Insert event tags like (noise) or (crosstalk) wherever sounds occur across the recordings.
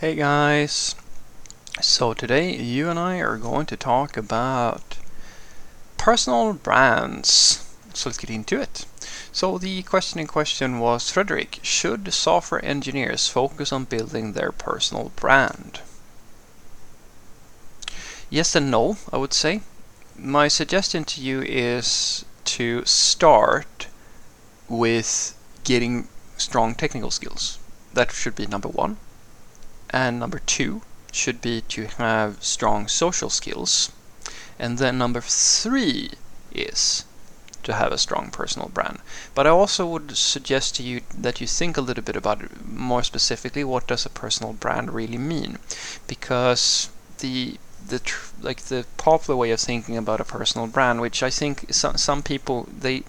Hey guys! So today you and I are going to talk about personal brands. So let's get into it. So the question in question was Frederick, should software engineers focus on building their personal brand? Yes and no, I would say. My suggestion to you is to start with getting strong technical skills. That should be number one. And number two should be to have strong social skills. And then number three is to have a strong personal brand. But I also would suggest to you that you think a little bit about it more specifically. What does a personal brand really mean? Because the the like the popular way of thinking about a personal brand, which I think some some people they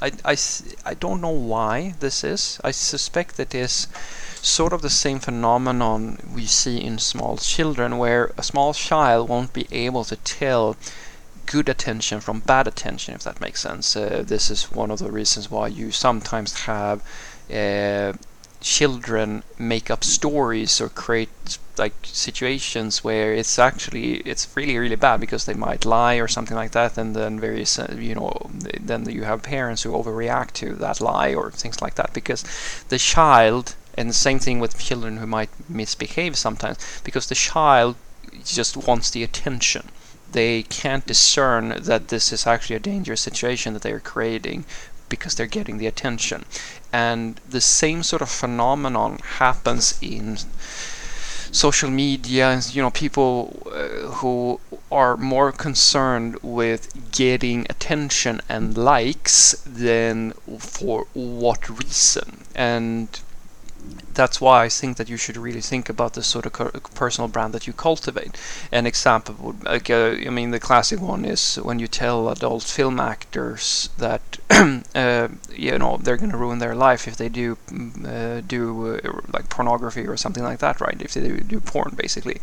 I, I, I don't know why this is. I suspect that is sort of the same phenomenon we see in small children, where a small child won't be able to tell good attention from bad attention, if that makes sense. Uh, this is one of the reasons why you sometimes have uh, children make up stories or create like situations where it's actually it's really really bad because they might lie or something like that and then various uh, you know then you have parents who overreact to that lie or things like that because the child and the same thing with children who might misbehave sometimes, because the child just wants the attention. They can't discern that this is actually a dangerous situation that they're creating because they're getting the attention. And the same sort of phenomenon happens in social media you know people uh, who are more concerned with getting attention and likes than for what reason and that's why I think that you should really think about the sort of personal brand that you cultivate. An example would, like, uh, I mean, the classic one is when you tell adult film actors that, (clears throat) uh, you know, they're going to ruin their life if they do mm, uh, do uh, like pornography or something like that, right? If they do porn, basically.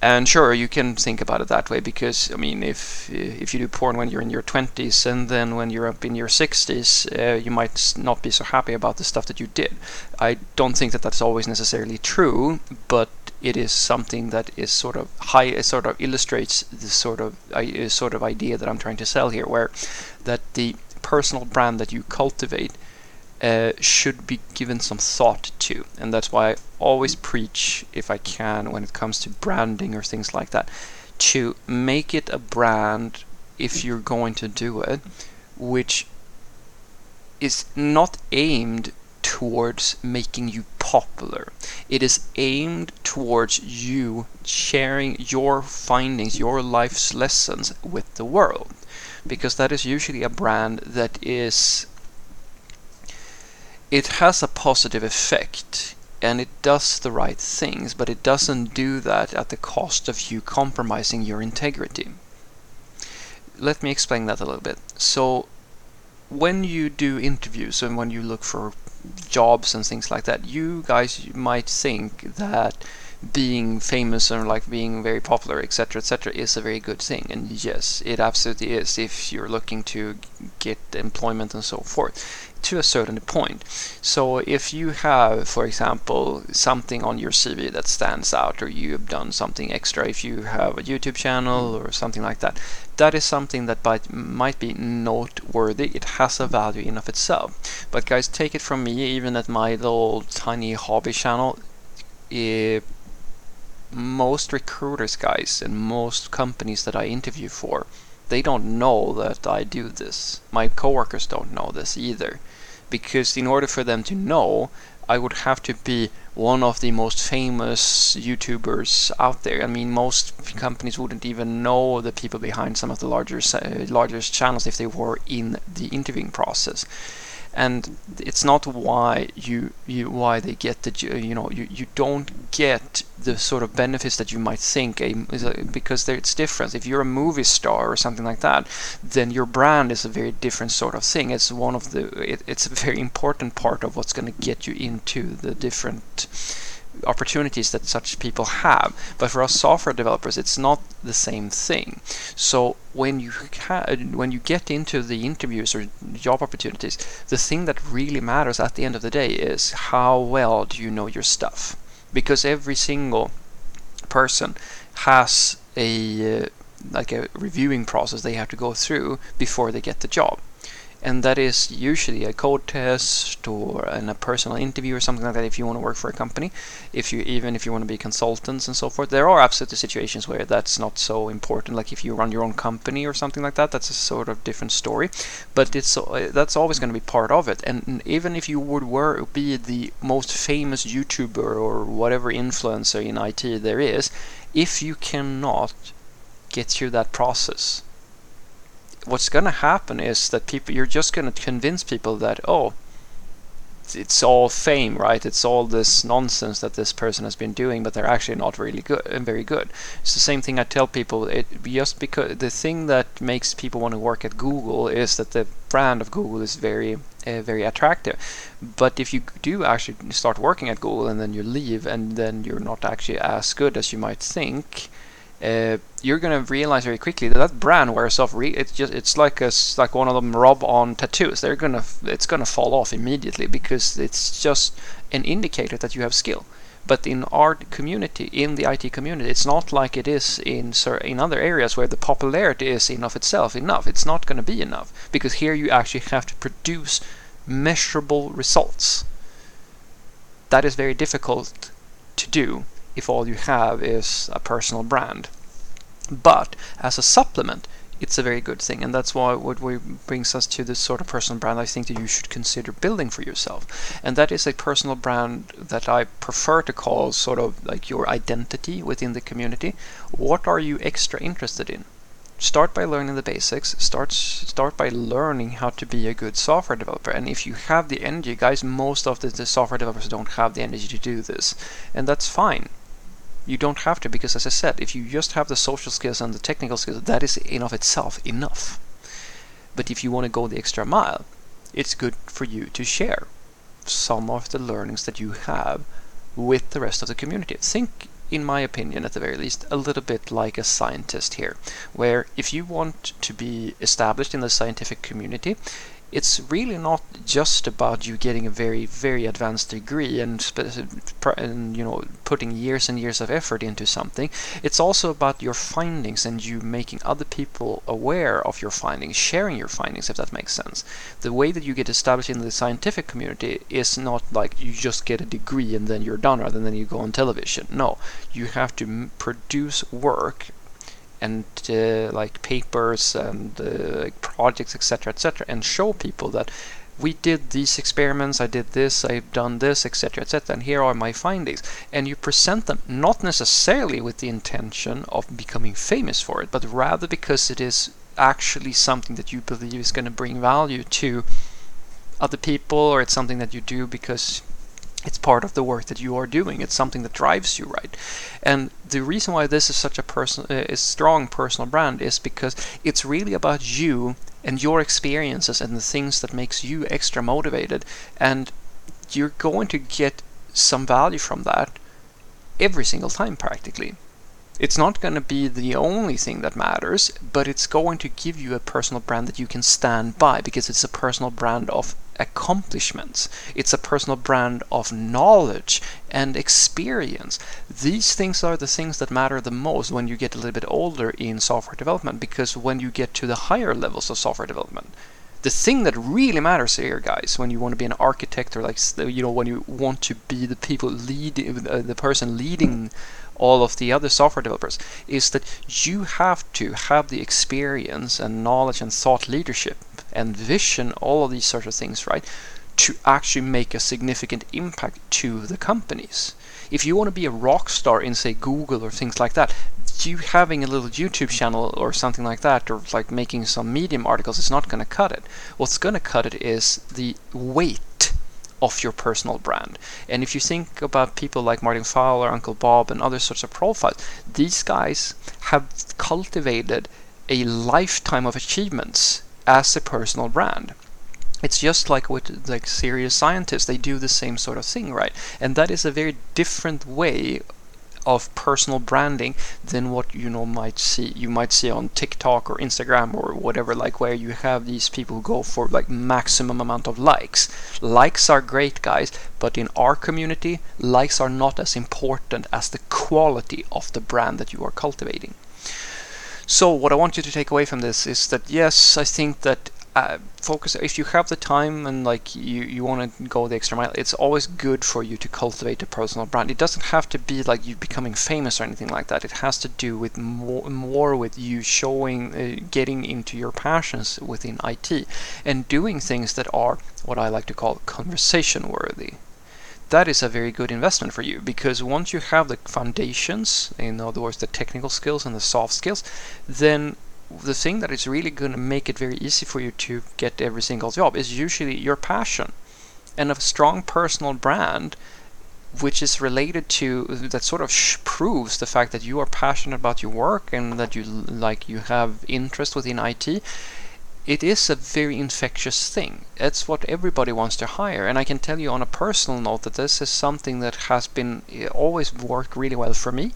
And sure, you can think about it that way because I mean, if if you do porn when you're in your 20s and then when you're up in your 60s, uh, you might not be so happy about the stuff that you did. I don't think that that's always necessarily true, but it is something that is sort of high, it sort of illustrates the sort of uh, sort of idea that I'm trying to sell here, where that the personal brand that you cultivate uh, should be given some thought to. And that's why I always preach, if I can, when it comes to branding or things like that, to make it a brand if you're going to do it, which is not aimed towards making you popular. It is aimed towards you sharing your findings, your life's lessons with the world. Because that is usually a brand that is it has a positive effect and it does the right things, but it doesn't do that at the cost of you compromising your integrity. Let me explain that a little bit. So, when you do interviews and when you look for jobs and things like that, you guys might think that being famous and like being very popular, etc., etc., is a very good thing. And yes, it absolutely is if you're looking to get employment and so forth to a certain point. So if you have, for example, something on your CV that stands out, or you've done something extra, if you have a YouTube channel or something like that, that is something that might be noteworthy. It has a value in of itself. But guys, take it from me, even at my little tiny hobby channel, it, most recruiters, guys, and most companies that I interview for, they don't know that I do this. My coworkers don't know this either. Because in order for them to know, I would have to be one of the most famous YouTubers out there. I mean, most companies wouldn't even know the people behind some of the larger, largest channels if they were in the interviewing process and it's not why you, you why they get the you know you, you don't get the sort of benefits that you might think. A, because it's different. If you're a movie star or something like that then your brand is a very different sort of thing. It's one of the it, it's a very important part of what's going to get you into the different opportunities that such people have. But for us software developers, it's not the same thing. So when you when you get into the interviews or job opportunities, the thing that really matters at the end of the day is how well do you know your stuff. because every single person has a uh, like a reviewing process they have to go through before they get the job and that is usually a code test or in a personal interview or something like that if you want to work for a company. If you even if you want to be consultants and so forth. There are absolutely situations where that's not so important. Like if you run your own company or something like that that's a sort of different story. But it's uh, that's always going to be part of it. And even if you would were be the most famous youtuber or whatever influencer in IT there is if you cannot get through that process what's going to happen is that people you're just going to convince people that oh it's all fame right? It's all this nonsense that this person has been doing but they're actually not really good and very good. It's the same thing i tell people. It just because the thing that makes people want to work at google is that the brand of google is very uh, very attractive. But if you do actually start working at google and then you leave and then you're not actually as good as you might think uh, you're gonna realize very quickly that that brand wears off. Re- it's just it's like a like one of them rub on tattoos. They're gonna it's gonna fall off immediately because it's just an indicator that you have skill. But in our community, in the IT community, it's not like it is in in other areas where the popularity is in of itself enough. It's not to be enough because here you actually have to produce measurable results. That is very difficult to do if all you have is a personal brand. But as a supplement, it's a very good thing, and that's why what we brings us to this sort of personal brand I think that you should consider building for yourself. And that is a personal brand that I prefer to call sort of like your identity within the community. What are you extra interested in? Start by learning the basics. Start start by learning how to be a good software developer. And if you have the energy, guys, most of the, the software developers don't have the energy to do this, and that's fine you don't have to because as I said, if you just have the social skills and the technical skills, that is in of itself enough. But if you want to go the extra mile, it's good for you to share some of the learnings that you have with the rest of the community. Think, in my opinion, at the very least, a little bit like a scientist here, where if you want to be established in the scientific community, it's really not just about you getting a very very advanced degree and, and, you know putting years and years of effort into something. It's also about your findings and you making other people aware of your findings sharing your findings if that makes sense. The way that you get established in the scientific community is not like you just get a degree and then you're done rather than you go on television. No. You have to produce work and uh, like papers and uh, projects etc etc and show people that we did these experiments, I did this, I've done this, etc., etc., and here are my findings. And you present them not necessarily with the intention of becoming famous for it, but rather because it is actually something that you believe is going to bring value to other people, or it's something that you do because it's part of the work that you are doing. It's something that drives you, right? And the reason why this is such a person, uh, a strong personal brand, is because it's really about you and your experiences and the things that makes you extra motivated. And you're going to get some value from that every single time, practically. It's not going to be the only thing that matters, but it's going to give you a personal brand that you can stand by because it's a personal brand of accomplishments. It's a personal brand of knowledge and experience. These things are the things that matter the most when you get a little bit older in software development because when you get to the higher levels of software development, the thing that really matters here, guys, when you want to be an architect or like you know when you want to be the people leading, uh, the person leading all of the other software developers, is that you have to have the experience and knowledge and thought leadership and vision, all of these sort of things, right? To actually make a significant impact to the companies. If you want to be a rock star in, say, Google or things like that, you having a little YouTube channel or something like that, or like making some Medium articles, is not going to cut it. What's going to cut it is the weight of your personal brand. And if you think about people like Martin Fowler, Uncle Bob, and other sorts of profiles, these guys have cultivated a lifetime of achievements as a personal brand. It's just like with like serious scientists, they do the same sort of thing, right? And that is a very different way of personal branding than what you know might see you might see on TikTok or Instagram or whatever like where you have these people who go for like maximum amount of likes. Likes are great guys but in our community likes are not as important as the quality of the brand that you are cultivating. So what I want you to take away from this is that yes I think that uh, focus. If you have the time and like you you want to go the extra mile it's always good for you to cultivate a personal brand. It doesn't have to be like you becoming famous or anything like that. It has to do with more more with you showing uh, getting into your passions within IT and doing things that are what I like to call conversation worthy. That is a very good investment for you because once you have the foundations in other words the technical skills and the soft skills then the thing that is really going to make it very easy for you to get every single job is usually your passion and a strong personal brand which is related to that sort of proves the fact that you are passionate about your work and that you like you have interest within IT it is a very infectious thing. that's what everybody wants to hire. And I can tell you on a personal note that this is something that has been eh, always worked really well for me,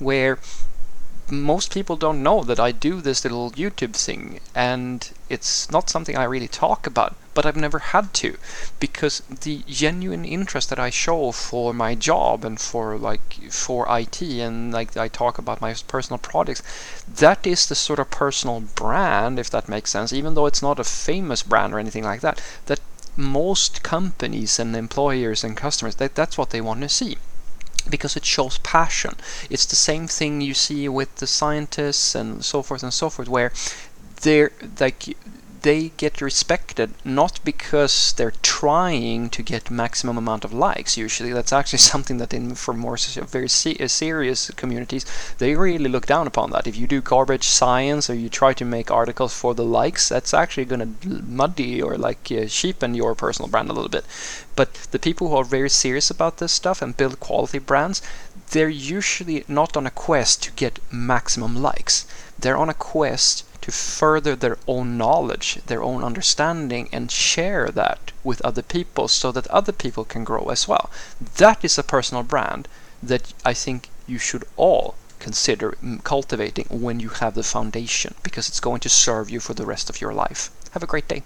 where most people don't know that I do this little YouTube thing, and it's not something I really talk about, but I've never had to, because the genuine interest that I show for my job and for like for IT and like I talk about my personal projects, that is the sort of personal brand, if that makes sense, even though it's not a famous brand or anything like that, that most companies and employers and customers, that, that's what they want to see because it shows passion. It's the same thing you see with the scientists and so forth and so forth, where they're like they get respected not because they're trying to get maximum amount of likes usually. That's actually (laughs) something that in for more very uh, serious communities they really look down upon that. If you do garbage science or you try to make articles for the likes that's actually going to muddy or like uh, cheapen your personal brand a little bit. But the people who are very serious about this stuff and build quality brands they're usually not on a quest to get maximum likes. They're on a quest to further their own knowledge, their own understanding, and share that with other people so that other people can grow as well. That is a personal brand that I think you should all consider cultivating when you have the foundation because it's going to serve you for the rest of your life. Have a great day.